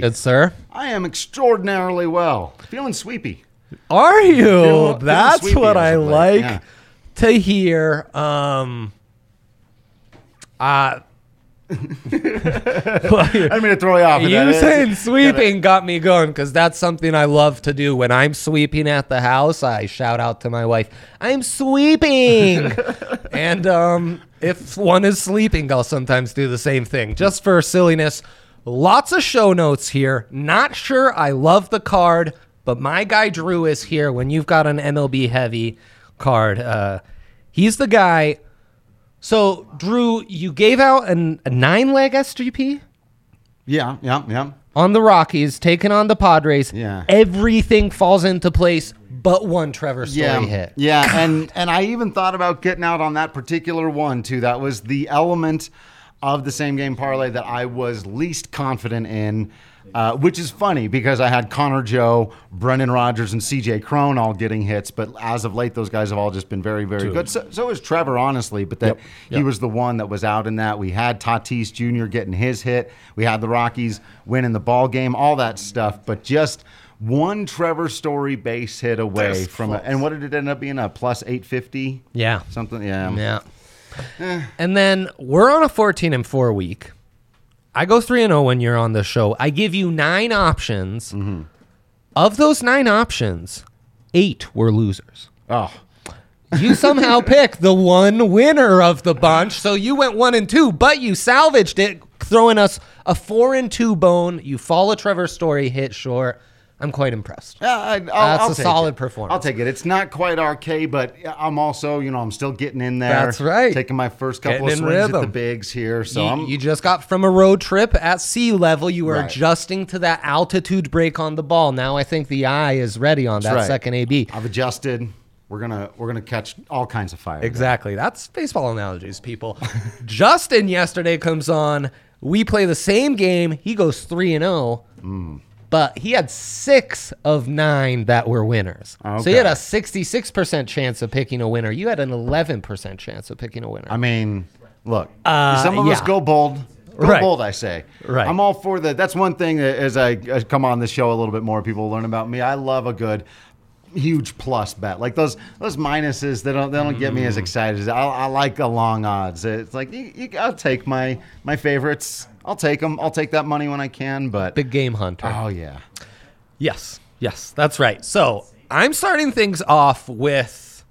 Good sir. I am extraordinarily well. Feeling sweepy. Are you? feeling That's what I like yeah. to hear. Um uh I didn't mean to throw you off. you saying sweeping got me going because that's something I love to do. When I'm sweeping at the house, I shout out to my wife, I'm sweeping. and um, if one is sleeping, I'll sometimes do the same thing just for silliness. Lots of show notes here. Not sure I love the card, but my guy Drew is here when you've got an MLB heavy card. Uh, he's the guy. So, Drew, you gave out an, a nine leg SGP? Yeah, yeah, yeah. on the Rockies, taking on the Padres. Yeah. Everything falls into place but one Trevor Story Yeah, hit. yeah, and and I even thought about getting out on that particular one too. That was the element of the same game parlay that I was least confident in, uh, which is funny because I had Connor Joe, Brendan Rodgers, and C.J. Cron all getting hits, but as of late, those guys have all just been very, very good. So, so is Trevor, honestly, but that he was the one that was out in that. We had Tatis Jr. getting his hit. We had the Rockies winning the ball game, all that stuff, but just. One Trevor Story base hit away This from it, and what did it end up being? A plus eight fifty, Yeah. something. Yeah, Yeah. And then we're on a 14 and 4 week. I go 3 and 0 when you're on the show. I give you 9 options. Mm-hmm. Of those 9 options, 8 were losers. Oh, You somehow picked the one winner of the bunch, so you went 1 and 2, but you salvaged it throwing us a 4 and 2 bone. You fall a Trevor Story hit short. I'm quite impressed. I, I'll, That's I'll a solid it. performance. I'll take it. It's not quite RK, but I'm also, you know, I'm still getting in there. That's right. Taking my first couple Getting of in swings at the bigs here. So you, I'm. you just got from a road trip at sea level. You were Right. adjusting to that altitude break on the ball. Now I think the eye is ready on that right. second AB. I've adjusted. We're gonna we're gonna catch all kinds of fire. Exactly. That's baseball analogies, people. Justin yesterday comes on. We play the same game. He goes 3 and 0. Mm. But he had 6 of 9 that were winners. Okay. So he had a 66% chance of picking a winner. You had an 11% chance of picking a winner. I mean, look, Uh, some of us go bold. Go Right. bold, I say. Right. I'm all for that. That's one thing that as I, come on this show a little bit more, people learn about me. I love a good huge plus bet. Like those those minuses, they don't they don't get me Mm. as excited. I, I like the long odds. It's like you, you, I'll take my my favorites. I'll take them. I'll take that money when I can. But Big game hunter. oh yeah, Yes, yes, that's right. So I'm starting things off with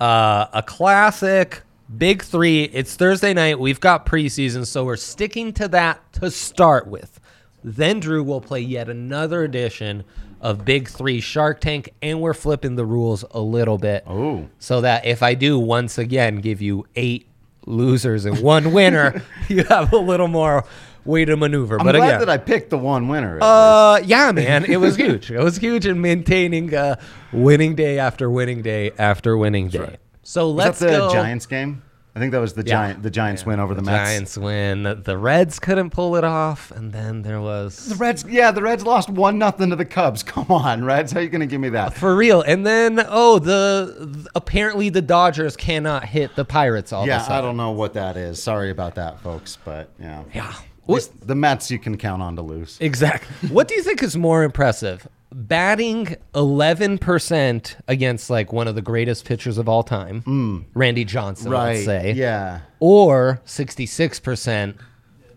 uh, a classic big three. It's Thursday night. We've got preseason, so we're sticking to that to start with. Then Drew will play yet another edition of Big Three Shark Tank, and we're flipping the rules a little bit. Oh. So that if I do once again give you eight losers and one winner, you have a little more way to maneuver. I'm but glad again, that I picked the one winner. at least. uh, yeah, man, it was huge. It was huge in maintaining uh, winning day after winning day after winning day. right. So Was let's that the go. Giants game? I think that was the Yeah. Giant the Giants win over the, The Mets. Giants win. The, the Reds couldn't pull it off, and then there was The Reds, yeah, the Reds lost one nothing to the Cubs. Come on, Reds, how are you gonna give me that? for real. And then oh, the, th- apparently the Dodgers cannot hit the Pirates all of a Yeah. I don't know what that is. Sorry about that, folks, but yeah, Yeah. What, the Mets you can count on to lose. exactly. what do you think is more impressive? Batting 11% against like one of the greatest pitchers of all time, Randy Johnson. Right? let's say, Yeah. or 66%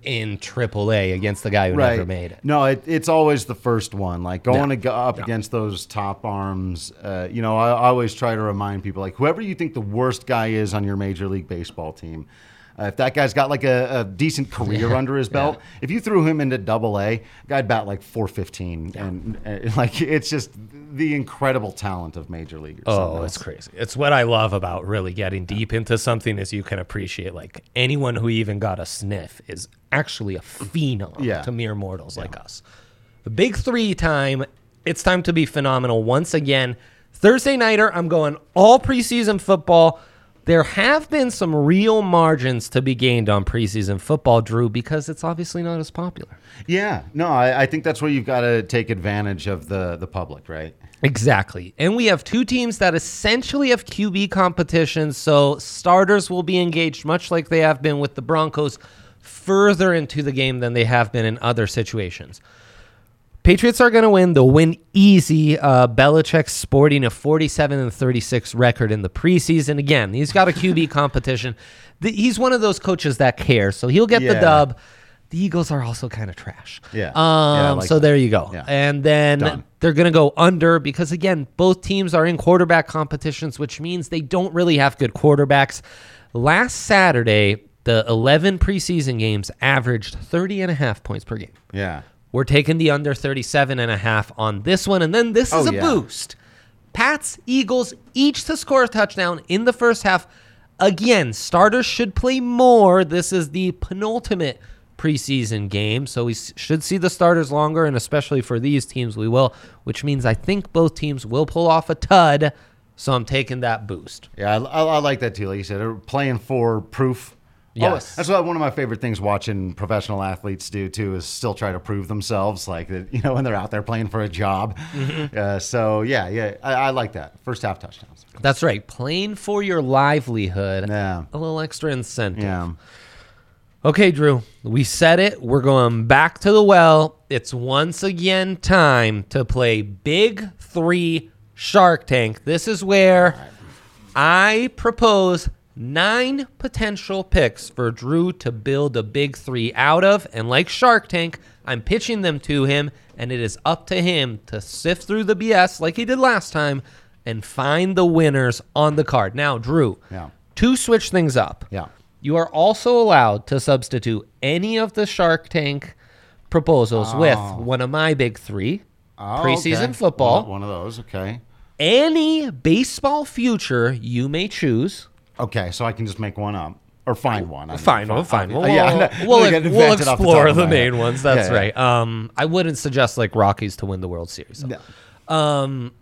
in AAA against the guy who Right. never made it. No, it, it's always the first one. Like going Yeah. to go up against those top arms. Uh, you know, I, I always try to remind people like whoever you think the worst guy is on your major league baseball team. Uh, if that guy's got like a, a decent career under his belt, if you threw him into Double A, guy'd bat like 415, and uh, like it's just the incredible talent of major leaguers. Oh, it's crazy. It's what I love about really getting deep into something is you can appreciate like anyone who even got a sniff is actually a phenom Yeah. to mere mortals like us. The big three time, it's time to be phenomenal once again. Thursday nighter, I'm going all preseason football. There have been some real margins to be gained on preseason football, Drew, because it's obviously not as popular. Yeah, no, I, I think that's where you've got to take advantage of the the public, right? Exactly. And we have two teams that essentially have QB competition, so starters will be engaged much like they have been with the Broncos further into the game than they have been in other situations. Patriots are going to win. They'll win easy. Uh, Belichick's sporting a 47 and 36 record in the preseason. Again, he's got a QB competition. The, he's one of those coaches that cares, so he'll get the dub. The Eagles are also kind of trash. Yeah. Um. Yeah, like so that. there you go. Yeah. And then Done. they're going to go under because again, both teams are in quarterback competitions, which means they don't really have good quarterbacks. Last Saturday, the 11 preseason games averaged 30 and a half points per game. Yeah. We're taking the under 37 and a half on this one. And then this oh, is Oh, a yeah. boost. Pats, Eagles, each to score a touchdown in the first half. Again, starters should play more. This is the penultimate preseason game. So we should see the starters longer. And especially for these teams, we will, which means I think both teams will pull off a tud. So I'm taking that boost. Yeah, I, I, I like that too. Like you said, they're playing for proof. Yes. that's what one of my favorite things watching professional athletes do too is still try to prove themselves, like that. You know, when they're out there playing for a job. Mm-hmm. Uh, so yeah, yeah, I, I like that. First half touchdowns. That's right. Playing for your livelihood. Yeah. A little extra incentive. Yeah. Okay, Drew, we said it. We're going back to the well. It's once again time to play Big Three Shark Tank. This is where I propose nine potential picks for Drew to build a Big Three out of. And like Shark Tank, I'm pitching them to him, and it is up to him to sift through the BS like he did last time and find the winners on the card. Now, Drew, Yeah. to switch things up. Yeah. You are also allowed to substitute any of the Shark Tank proposals oh. with one of my big three Oh, preseason okay. football, One, one of those. Okay. any baseball future you may choose. Okay, so I can just make one up or find one. I mean, Fine, we'll fine. We'll, yeah, we'll, we'll it off the explore the, main ones. That's Yeah, yeah. right. Um, I wouldn't suggest like Rockies to win the World Series. No. Um,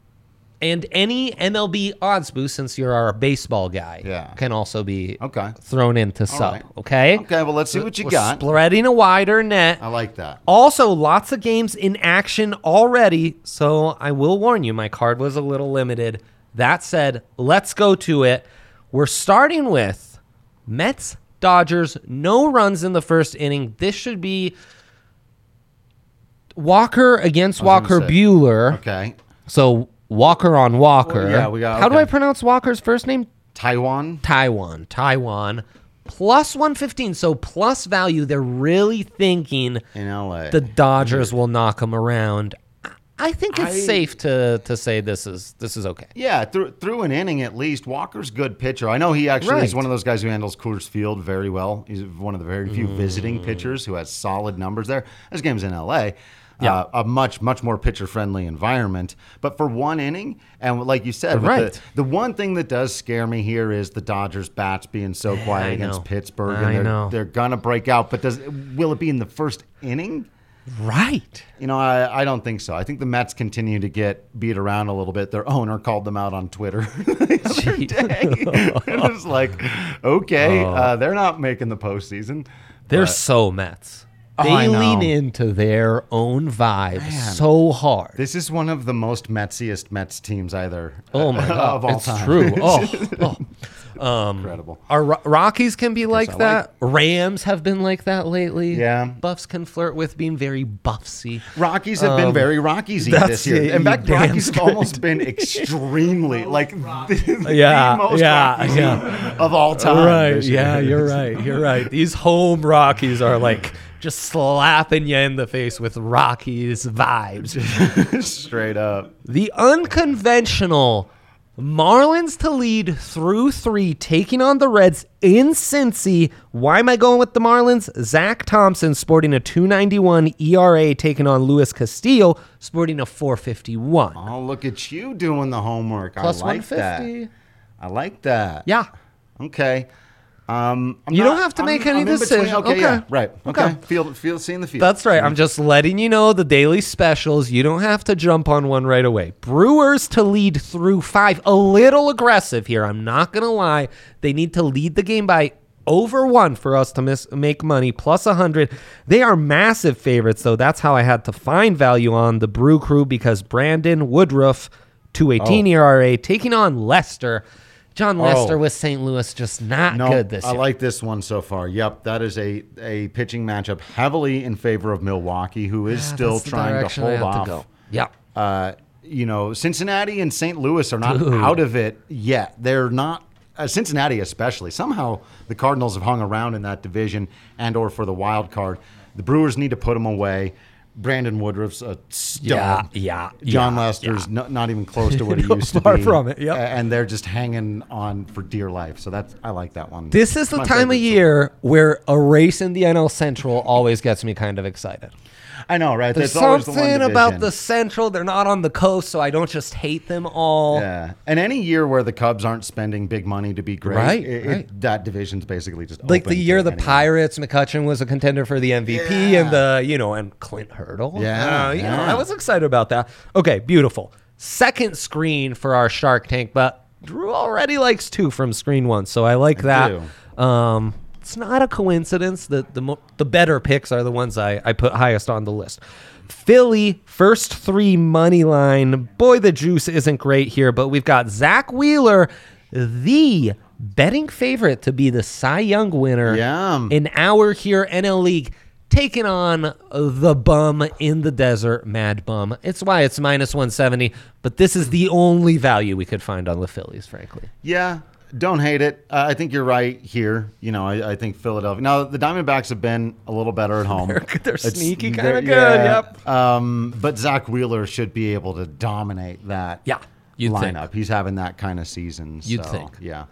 and any MLB odds boost, since you're our baseball guy, Yeah. can also be Okay. thrown into sub. right. Okay. Okay, well, let's see what you We're got. Spreading a wider net. I like that. Also, lots of games in action already, so I will warn you, my card was a little limited. That said, let's go to it. We're starting with Mets, Dodgers, no runs in the first inning. This should be Walker against Walker say. Buehler. Okay. So Walker on Walker. Well, yeah, we got- How do. I pronounce Walker's first name? Taijuan. Taijuan. Taijuan. Plus 115. So plus value. They're really thinking In LA. the Dodgers will knock them around. I- think it's I- safe to to say this is this is okay. Yeah, through through an inning at least. Walker's good pitcher. I know he actually is one of those guys who handles Coors Field very well. He's one of the very few visiting Mm. pitchers who has solid numbers there. This game's in LA. Yeah. uh, a much much more pitcher friendly environment. But for one inning, and like you said, Right. the, the one thing that does scare me here is the Dodgers bats being so quiet I against know. Pittsburgh, I and they're know. they're gonna break out. But does will it be in the first inning? Right. You know, I, I don't think so. I think the Mets continue to get beat around a little bit. Their owner called them out on Twitter the other day. it was like, okay, Oh. uh, they're not making the postseason. They're so Mets. They Oh, I know. lean into their own vibe Man. so hard. This is one of the most Metsiest Mets teams either. Oh my god, of all it's time. true. Oh, oh. Incredible. Our Ro- Rockies can be like I that. Rams have been like that lately. Yeah. Buffs can flirt with being very buffsy. Rockies have been very Rockies Um, that's this year. it, In you fact, damn Rockies have almost been extremely like the, Yeah, the most yeah, Rockies yeah. of all time. right. this year. Yeah, you're right. You're right. These home Rockies are like just slapping you in the face with Rockies vibes. Straight up. The unconventional Marlins to lead through three, taking on the Reds in Cincy. Why am I going with the Marlins? Zach Thompson sporting a 291 ERA, taking on Luis Castillo, sporting a 451. Oh, look at you doing the homework. Plus I like that. 150. I like that. Yeah. Okay. Um, You not- don't have to I'm- make any I'm decision. Okay, Okay. yeah, right. Okay. Okay. Feel, feel, seeing the field. That's right. I'm just letting you know the daily specials. You don't have to jump on one right away. Brewers to lead through five. A little aggressive here. I'm not going to lie. They need to lead the game by over one for us to miss, make money, plus 100. They are massive favorites, though. That's how I had to find value on the Brew Crew because Brandon Woodruff, 218 ERA, taking on Lester. Jon Lester Oh. with St. Louis just not No, good this I year. I like this one so far. Yep, that is a, a pitching matchup heavily in favor of Milwaukee, who is still trying to hold off. to. Yeah. Uh, you know, Cincinnati and St. Louis are not out of it yet. They're not. Uh, Cincinnati, especially. Somehow the Cardinals have hung around in that division and/or for the wild card. The Brewers need to put them away. Brandon Woodruff's a. Yeah, yeah, Jon yeah, Lester's no- not even close to what he No, used to far be. from it, yep. A- And they're just hanging on for dear life. So that's I like that one. This is the My time of year where a race in the NL Central always gets me kind of excited. I know, right? There's That's always the one something about division. the Central. They're not on the coast, so I don't just hate them all. Yeah, and any year where the Cubs aren't spending big money to be great, Right, it- it- right. that division's basically just Like open the to year the anyone. Pirates, McCutchen was a contender for the MVP, and the you know, and Clint Hurdle. Yeah, Uh, you know, yeah. I was excited about that. Okay, beautiful. Second screen for our Shark Tank, but Drew already likes two from screen one, so I like that. Um, it's not a coincidence that the mo- the better picks are the ones I, I put highest on the list. Philly first three money line. Boy, the juice isn't great here, but we've got Zack Wheeler, the betting favorite to be the Cy Young winner Yeah. in our here NL League, taking on the bum in the desert, Mad Bum. It's why it's minus 170, but this is the only value we could find on the Phillies, frankly. Yeah, don't hate it. Uh, I think you're right here. You know, I, I think Philadelphia. Now the Diamondbacks have been a little better at home. They're- sneaky kinda good, yep. Um, but Zack Wheeler should be able to dominate that. Yeah, you'd think. lineup. He's having that kind of season. You'd think. Yeah.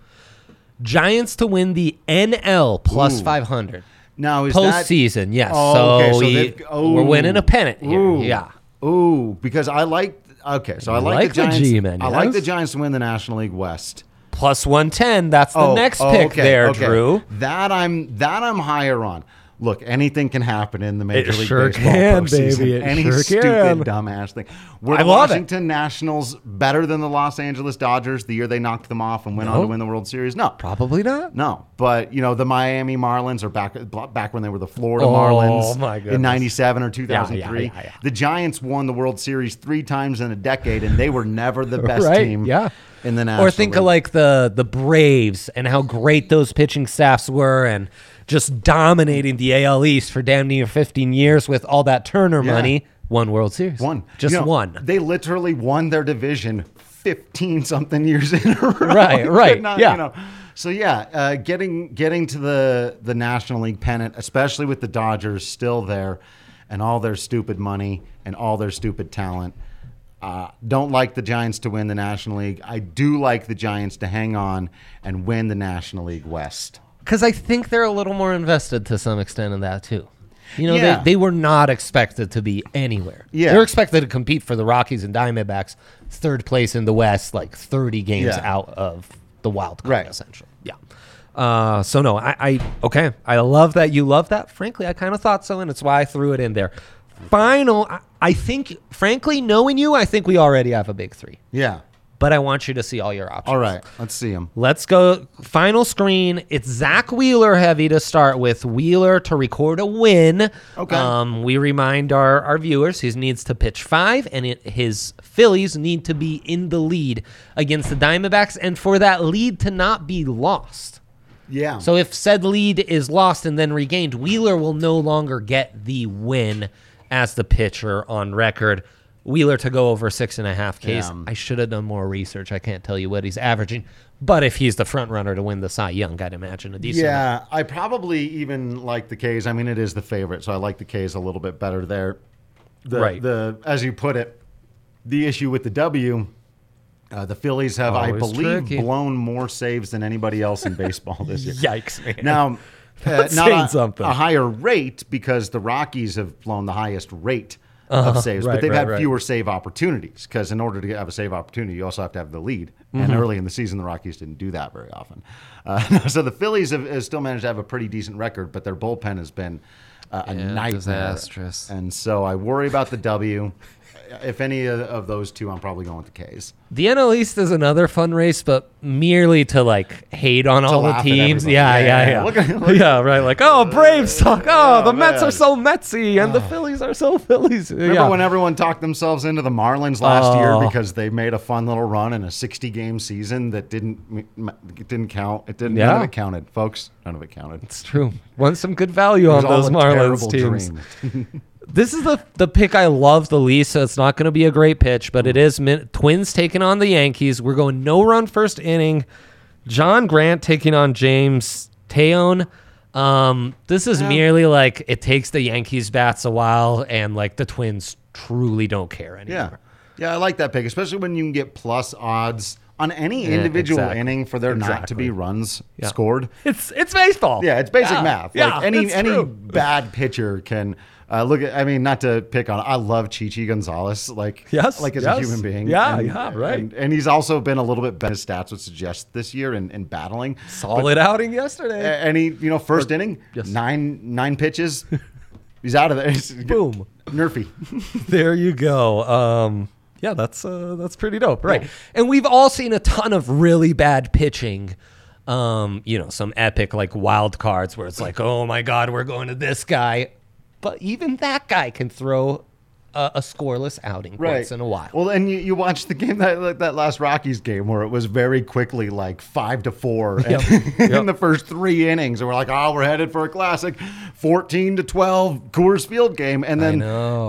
Giants to win the NL plus 500. Now is that Postseason, yes. Oh, so okay, so they've- we're winning a pennant here. Ooh. Yeah. Ooh, because I like. Okay, so I like, like the the Giants. G-men, I like the? Giants to win the National League West. Plus 110. That's the Oh, next oh, pick okay, there, okay. Drew. That I'm that I'm higher on. Look, anything can happen in the Major It League sure Baseball can, postseason. baby. Any sure stupid can. dumbass thing. Were I the love it. Washington Nationals better than the Los Angeles Dodgers the year they knocked them off and went on to win the World Series? No. Probably not. No, but you know the Miami Marlins are back back when they were the Florida Oh, Marlins in '97 or 2003. yeah, yeah. The Giants won the World Series three times in a decade, and they were never the best right? team. Yeah. in the National Or think of like the the Braves and how great those pitching staffs were, and just dominating the AL East for damn near 15 years with all that Turner Yeah. money. One World Series. one, Just You know, one. They literally won their division 15 something years in a row. Right, right, not, yeah. You know. So yeah, uh, getting getting to the the National League pennant, especially with the Dodgers still there, and all their stupid money and all their stupid talent. Uh, don't like the Giants to win the National League. I do like the Giants to hang on and win the National League West. Because I think they're a little more invested to some extent in that too. You know, Yeah. they, they were not expected to be anywhere. Yeah. They're expected to compete for the Rockies and Diamondbacks, third place in the West, like 30 games Yeah. out of the wild card, Right. essentially. Yeah. Uh, so, no, I, I, okay. I love that you love that. Frankly, I kind of thought so, and it's why I threw it in there. Final, I, I think, frankly, knowing you, I think we already have a big three, Yeah. But I want you to see all your options. All right. Let's see them. Let's go. Final screen. It's Zack Wheeler heavy to start with. Wheeler to record a win. Okay. Um, we remind our, our viewers he needs to pitch five, and it, his Phillies need to be in the lead against the Diamondbacks, and for that lead to not be lost. Yeah. So if said lead is lost and then regained, Wheeler will no longer get the win as the pitcher on record. Wheeler to go over six and a half Ks. Yeah. I should have done more research. I can't tell you what he's averaging, but if he's the front runner to win the Cy Young, I'd imagine a decent. amount. Yeah, I probably even like the K's. I mean, it is the favorite, so I like the K's a little bit better there. The, Right. The as you put it, the issue with the W, uh, the Phillies have, I believe, tricky. blown more saves than anybody else in baseball this year. Yikes, man. Now, uh, not a, something. a higher rate because the Rockies have blown the highest rate of saves, Uh-huh. right, but they've right, had right. fewer save opportunities because in order to have a save opportunity, you also have to have the lead. Mm-hmm. And early in the season, the Rockies didn't do that very often. Uh, so the Phillies have, have still managed to have a pretty decent record, but their bullpen has been uh, a Yeah, nightmare. disastrous. And so I worry about the W. If any of- those two, I'm probably going with the K's. The NL East is another fun race, but merely to like hate on all the teams. Yeah, Yeah, yeah, yeah. yeah. Look at- look yeah, right. Like, oh, Braves suck. Oh, the Mets are so Metsy, and the Phillies are so Phillies. Remember yeah. when everyone talked themselves into the Marlins last Oh. year because they made a fun little run in a 60 game season that didn't it didn't count. It didn't. None of it counted, folks. None of it counted. It's true. Want some good value on those Marlins teams. This is the the pick I love the least, so it's not going to be a great pitch, but it is min- Twins taking on the Yankees. We're going no run first inning. John Gant taking on Jameson Taillon. Um, this is merely like it takes the Yankees bats a while, and like the Twins truly don't care anymore. Yeah, yeah, I like that pick, especially when you can get plus odds on any Yeah, individual exactly. inning for there not to be runs Yeah. scored. It's it's baseball. Yeah, it's basic Yeah. math. Yeah, like any any bad pitcher can uh, look at. I mean, not to pick on. I love Chichi Gonzalez. Like Yes, like as yes. a human being. Yeah, and, yeah, right. And, and he's also been a little bit better. His stats would suggest this year in, in battling. solid outing yesterday. And he, you know, first inning, yes. nine nine pitches, he's out of there. Boom. Nerfy. there you go. Um, yeah, that's uh, that's pretty dope, right? And we've all seen a ton of really bad pitching. Um, you know, some epic like wild cards where it's like, oh my god, we're going to this guy, but even that guy can throw a, a scoreless outing once in a while. Well, and you, you watched the game that that last Rockies game where it was very quickly like five to four Yep. in Yep. the first three innings, and we're like, oh, we're headed for a classic, fourteen to twelve Coors Field game, and then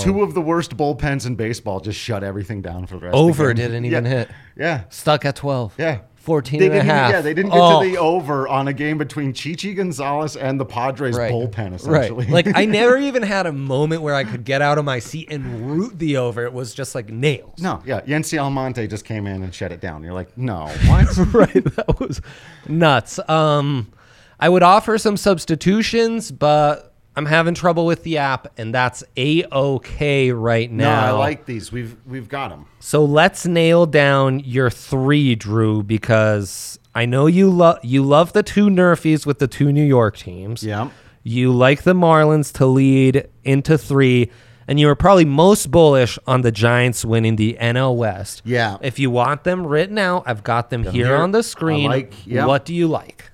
two of the worst bullpens in baseball just shut everything down for the rest. Over of the game. didn't even Yeah. hit. Yeah. Stuck at 12. Yeah. 14 They and didn't even- half. yeah, they didn't get Oh. to the over on a game between Chichi Gonzalez and the Padres Right. bullpen, essentially. Right. Like I never even had a moment where I could get out of my seat and root the over. It was just like nails. no, yeah, Yency Almonte just came in and shut it down. You're like, no, what? right. That was nuts. Um, I would offer some substitutions, but I'm having trouble with the app, and that's a okay right now. no. I like these. We've we've got them. So let's nail down your three, Drew, because I know you love you love the two Nerfies with the two New York teams. Yeah. You like the Marlins to lead into three, and you were probably most bullish on the Giants winning the NL West. Yeah. If you want them written out, I've got them here, here. on the I screen. like- yep. What do you like?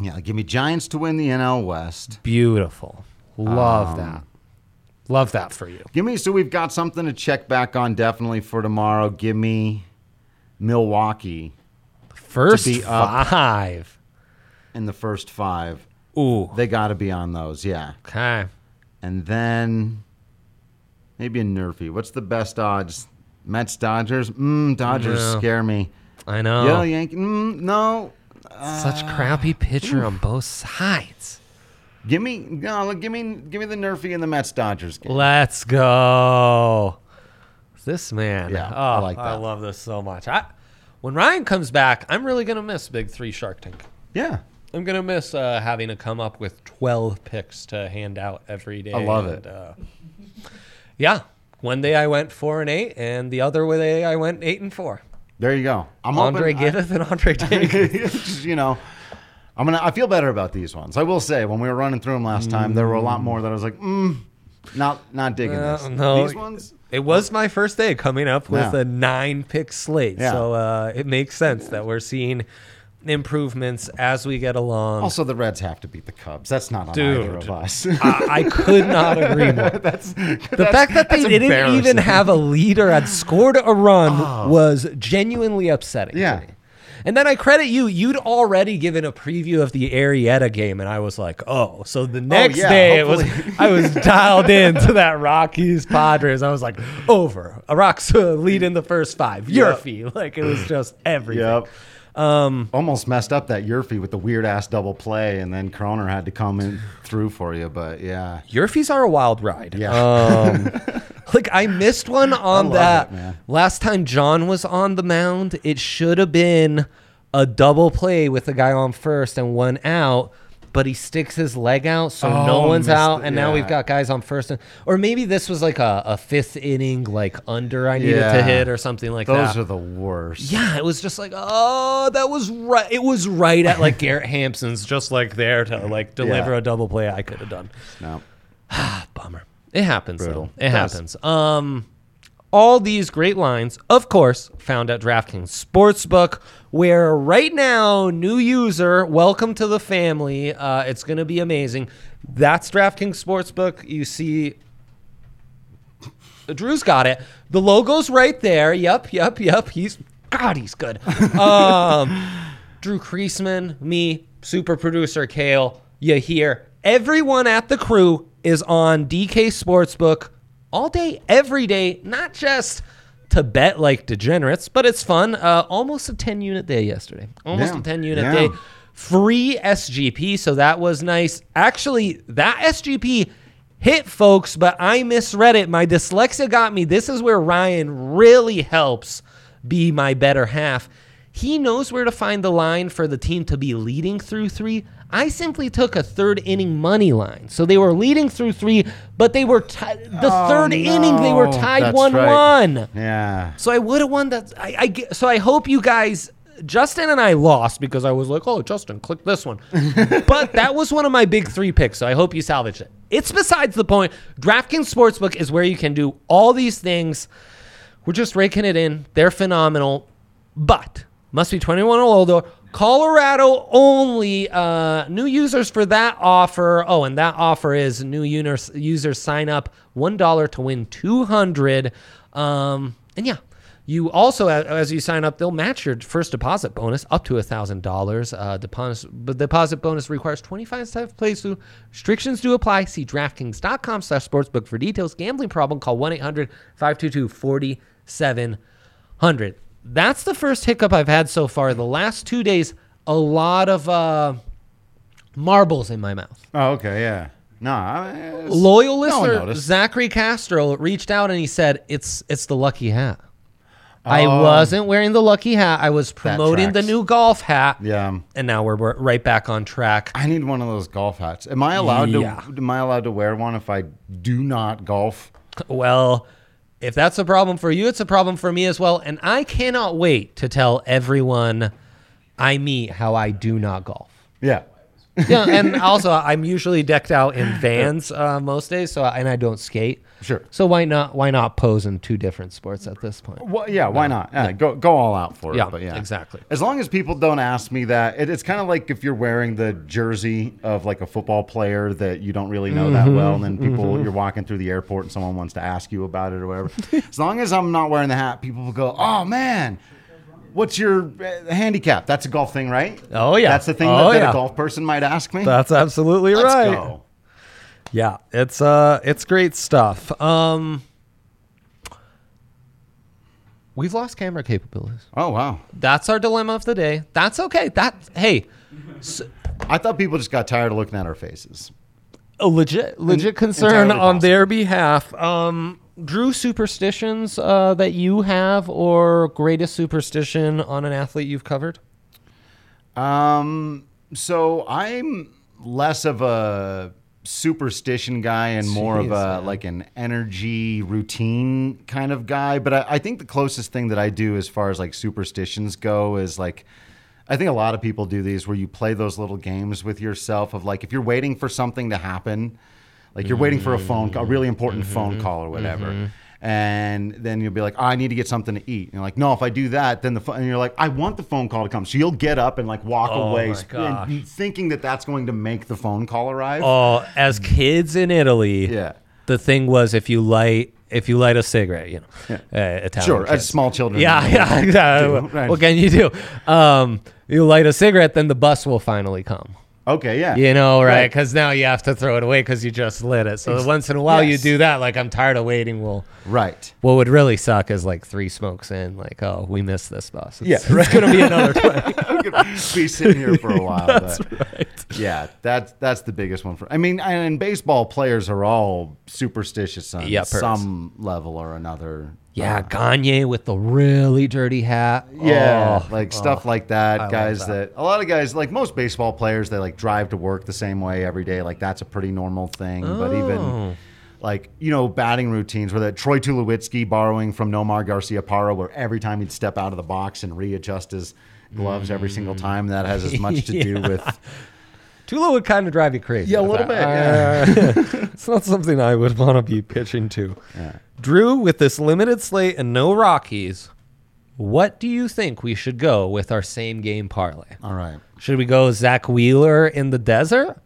Yeah, give me Giants to win the NL West. Beautiful. Love Um, that. Love that for you. Give me so we've got something to check back on definitely for tomorrow. Give me Milwaukee First be up. five. in the first five. Ooh. They got to be on those, yeah. Okay. And then maybe a Nerfy. What's the best odds? Mets, Dodgers. Mm, Dodgers No. scare me. I know. Yeah, Yankee. Mm, no. Such crappy pitcher on both sides. Give me no. Give me give me the Nerfy and the Mets, Dodgers. Game. Let's go. This man. Yeah, oh, I like that. I love this so much. I, when Ryan comes back, I'm really gonna miss Big Three Shark Tank. Yeah, I'm gonna miss uh, having to come up with 12 picks to hand out every day. I love it. Uh, yeah, one day I went four and eight, and the other day I went eight and four. There you go. I'm Andre Giddith and Andre. Just, you know, I'm gonna. I feel better about these ones. I will say, when we were running through them last time, there were a lot more that I was like, mm, not not digging Uh, this. no. These ones, It was my first day coming up with Yeah. a nine pick slate, Yeah. so uh, it makes sense that we're seeing improvements as we get along. also the Reds have to beat the Cubs. That's not on Dude. either of us. I, I could not agree more. that's The fact that they didn't even embarrassing. have a leader had scored a run was genuinely upsetting. to Yeah. me. And then I credit you. You'd already given a preview of the Arrieta game, and I was like, "Oh!" So the oh, next yeah, day, it was. I was dialed in to that Rockies Padres. I was like, "Over." A Rocks lead in the first five. Yep. Yurfie, like it was just everything. Yep. Um, Almost messed up that Yurfie with the weird ass double play, and then Kroner had to come in through for you. But yeah, Yurfies are a wild ride. Yeah. Um, like I missed one on that it, last time John was on the mound. It should have been a double play with the guy on first and one out. But he sticks his leg out, so no Oh, one's out, it, and now we've got guys on first. And, or maybe this was like a, a fifth inning, like under I needed to hit or something like those that. Those are the worst. Yeah, it was just like, oh, that was right. It was right at like Garrett Hampson's, just like there to like deliver Yeah. a double play I could have done. No. Bummer. It happens. It It happens. Um, all these great lines, of course, found at DraftKings Sportsbook, where right now, new user, welcome to the family. Uh, it's going to be amazing. That's DraftKings Sportsbook. You see, Drew's got it. The logo's right there. Yep, yep, yep. He's God, he's good. Um, Drew Creasman, me, super producer Kale, you hear everyone at the crew is on DK Sportsbook all day, every day, not just to bet like degenerates, but it's fun. Uh, almost a 10 unit day yesterday. Almost Yeah. a 10 unit Yeah. day. Free SGP, so that was nice. Actually, that SGP hit folks, but I misread it. My dyslexia got me. This is where Ryan really helps be my better half. He knows where to find the line for the team to be leading through three. I simply took a third inning money line. So they were leading through three, but they were ti- the Oh, third inning they were tied That's one right. one. Yeah. So I would have won that. I, I so I hope you guys. Justin and I lost because I was like, "Oh, Justin, click this one." but that was one of my big three picks, so I hope you salvaged it. It's besides the point. DraftKings Sportsbook is where you can do all these things. We're just raking it in. They're phenomenal, but must be 21 or older. Colorado only. Uh, new users for that offer. Oh, and that offer is new users users sign up one dollar to win 200. Um, and yeah. You also, as you sign up, they'll match your first deposit bonus up to thousand dollars. Uh, deposit, deposit bonus requires twenty-five cents plays through. Restrictions do apply. See DraftKings.com/sportsbook for details. Gambling problem? Call 1-800-522-4700. That's the first hiccup I've had so far. The last two days, a lot of uh, marbles in my mouth. Oh, okay. Yeah. No. I- Loyal listener noticed. Zachary Castro reached out and he said, "It's it's the lucky hat." I Oh. wasn't wearing the lucky hat. I was promoting the new golf hat. Yeah. And now we're, we're right back on track. I need one of those golf hats. Am I allowed Yeah. to? Am I allowed to wear one if I do not golf? Well, if that's a problem for you, it's a problem for me as well. And I cannot wait to tell everyone I meet how I do not golf. Yeah. Yeah, and also I'm usually decked out in Vans uh, most days, so and I don't skate. Sure. So why not? Why not pose in two different sports at this point? Well, yeah, why not? Yeah, Go go all out for it. Yeah. But yeah, exactly. As long as people don't ask me that, it, it's kind of like if you're wearing the jersey of like a football player that you don't really know that Mm-hmm. well, and then people you're walking through the airport and someone wants to ask you about it or whatever. as long as I'm not wearing the hat, people will go, "Oh man." What's your uh, handicap? That's a golf thing, right? Oh, yeah. That's the thing Oh, that, that yeah. a golf person might ask me. That's absolutely Let's right. go. Yeah, it's uh it's great stuff. Um We've lost camera capabilities. Oh wow! That's our dilemma of the day. That's okay. That hey, I thought people just got tired of looking at our faces. a legit legit concern entirely on possible. their behalf. Um Drew superstitions uh, that you have or greatest superstition on an athlete you've covered? Um, So I'm less of a superstition guy and more of a man. like an energy routine kind of guy. But I, I think the closest thing that I do as far as like superstitions go is like I think a lot of people do these where you play those little games with yourself of like if you're waiting for something to happen, like you're waiting for a phone call, a really important phone mm-hmm. call or whatever. Mm-hmm. And then you'll be like, oh, I need to get something to eat. And you're like, no, if I do that, then the phone, and you're like, I want the phone call to come. So you'll get up and like walk Oh away, my sp- gosh. and thinking that that's going to make the phone call arrive. Oh, as kids in Italy, Yeah. the thing was if you light if you light a cigarette, you know, uh, Italian Sure, as small children. Yeah, yeah, exactly. What can you do? Um, you light a cigarette, then the bus will finally come. Okay, yeah. You know, right? Because now you have to throw it away because you just lit it. So once in a while you do that. Like I'm tired of waiting. Well, Right. what would really suck is like three smokes in. Like, oh, we missed this bus. It's, Yeah, it's right. gonna be another twenty. Be sitting here for a while. That's but right. Yeah, that's that's the biggest one for. I mean, and baseball players are all superstitious on Yeah, some level or another. Yeah, Gagne with the really dirty hat. Yeah, Oh, like stuff like that. love guys that. that. a lot of guys like most baseball players they like drive to work the same way every day. Like that's a pretty normal thing. But Oh. even like you know batting routines where that Troy Tulowitzki borrowing from Nomar Garciaparra, where every time he'd step out of the box and readjust his gloves every single time, that has as much to do Mm. Yeah. with Tulo would kind of drive you crazy. Yeah, a little that. Uh, it's not something I would want to be pitching to. Drew, with this limited slate and no Rockies, what do you think we should go with our same game parlay? all right. Should we go Zack Wheeler in the desert?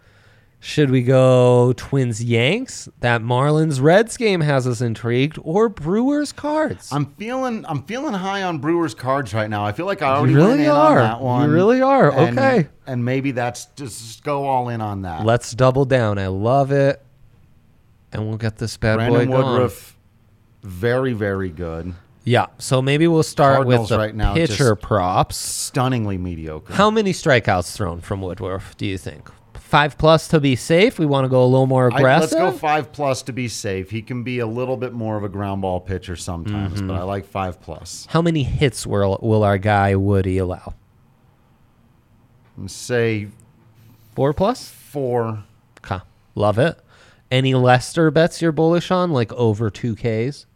Should we go Twins Yanks? That Marlins Reds game has us intrigued, or Brewers Cards? I'm feeling I'm feeling high on Brewers cards right now. I feel like I already really went in are. on that You really are. And- Okay. And maybe that's just go all in on that. Let's double down. I love it, and we'll get this bad Brandon boy going. Woodruff, very very good. Yeah, so maybe we'll start Cardinals with the right now pitcher props. Stunningly mediocre. How many strikeouts thrown from Woodruff? Do you think five plus to be safe? We want to go a little more I- aggressive. let's go five plus to be safe. He can be a little bit more of a ground ball pitcher sometimes, Mm-hmm. but I like five plus. How many hits will will our guy Woody allow? Say Four plus. four. Okay, love it. Any Lester bets you're bullish on, like over two Ks,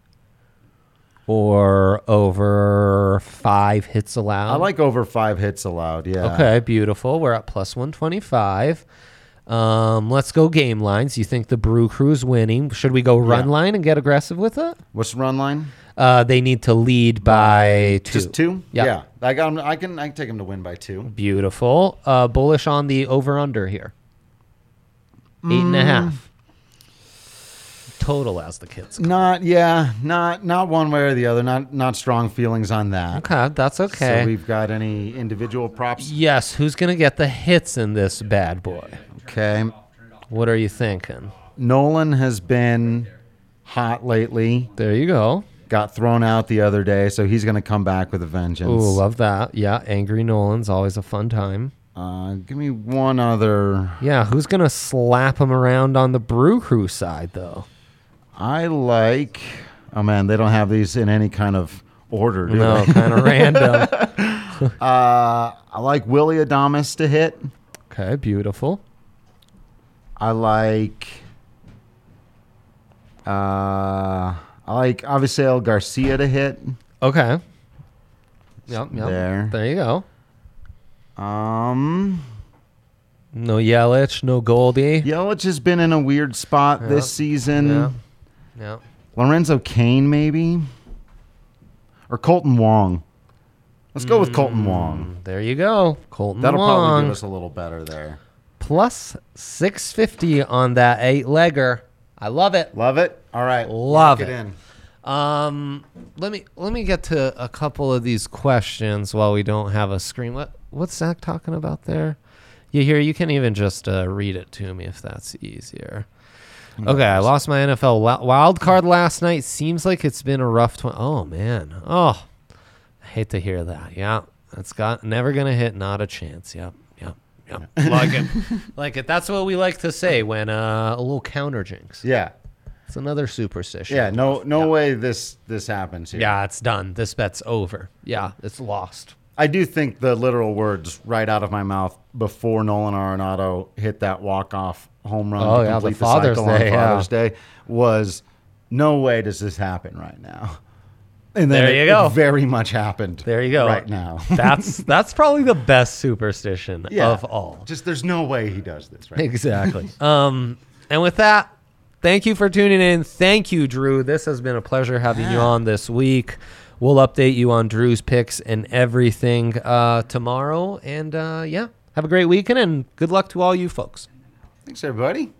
or over five hits allowed? I like over five hits allowed. Yeah. Okay, beautiful. We're at plus 125. Um, let's go game lines. You think the Brew Crew's winning? Should we go run Yeah. line and get aggressive with it? What's the run line? Uh, they need to lead by two. Just two. Yeah. Yeah. I got. 'em- I can. I can take them to win by two. Beautiful. Uh, bullish on the over under here. Eight and Mm. a half. Total as the kids. call it. Not. Yeah. Not. Not one way or the other. Not. Not strong feelings on that. Okay, that's okay. So we've got any individual props? yes, who's gonna get the hits in this bad boy? Okay. What are you thinking? Nolan has been hot lately. There you go. Got thrown out the other day, so he's going to come back with a vengeance. Ooh, love that. Yeah, angry Nolan's always a fun time. Uh, give me one other. Yeah, who's gonna slap him around on the Brew Crew side though? I like. Oh man, they don't have these in any kind of order, do No, kind of random. Uh, I like Willy Adames to hit. Okay, beautiful. I like. Uh, I like Avisail Garcia to hit. Okay. Yep, yep. There. There you go. Um, No Yelich, no Goldie. Yelich has been in a weird spot Yeah. this season. Yeah. Yeah. Lorenzo Cain, maybe, or Kolten Wong. Let's go with Kolten Wong. There you go. Kolten That'll probably Wong. give us a little better there. Plus 650 on that eight legger. I love it. Love it. All right, Love lock it. in. Um, let me let me get to a couple of these questions while we don't have a screen. What what's Zach talking about there? You hear? You can even just uh, read it to me if that's easier. Okay, I lost my NFL wi- wild card last night. Seems like it's been a rough. Tw- oh man. Oh, I hate to hear that. Yeah, that's got never gonna hit. Not a chance. Yep. Yep. Yep. like it. Like it. That's what we like to say when uh, a little counter jinx. Yeah, It's another superstition. yeah. No, no way this this happens here. Yeah, it's done. This bet's over. Yeah, it's lost. I do think the literal words right out of my mouth before Nolan Arenado hit that walk off home run Oh, to yeah, the complete the, Father's cycle Day, on yeah. Father's Day was no way does this happen right now. And then There it, you go. it very much happened. There you go. Right now. That's that's probably the best superstition of all. Just there's no way he does this right. Exactly. um, and with that, thank you for tuning in. Thank you, Drew. This has been a pleasure having you on this week. We'll update you on Drew's picks and everything uh, tomorrow. And uh, yeah, have a great weekend and good luck to all you folks. Thanks everybody.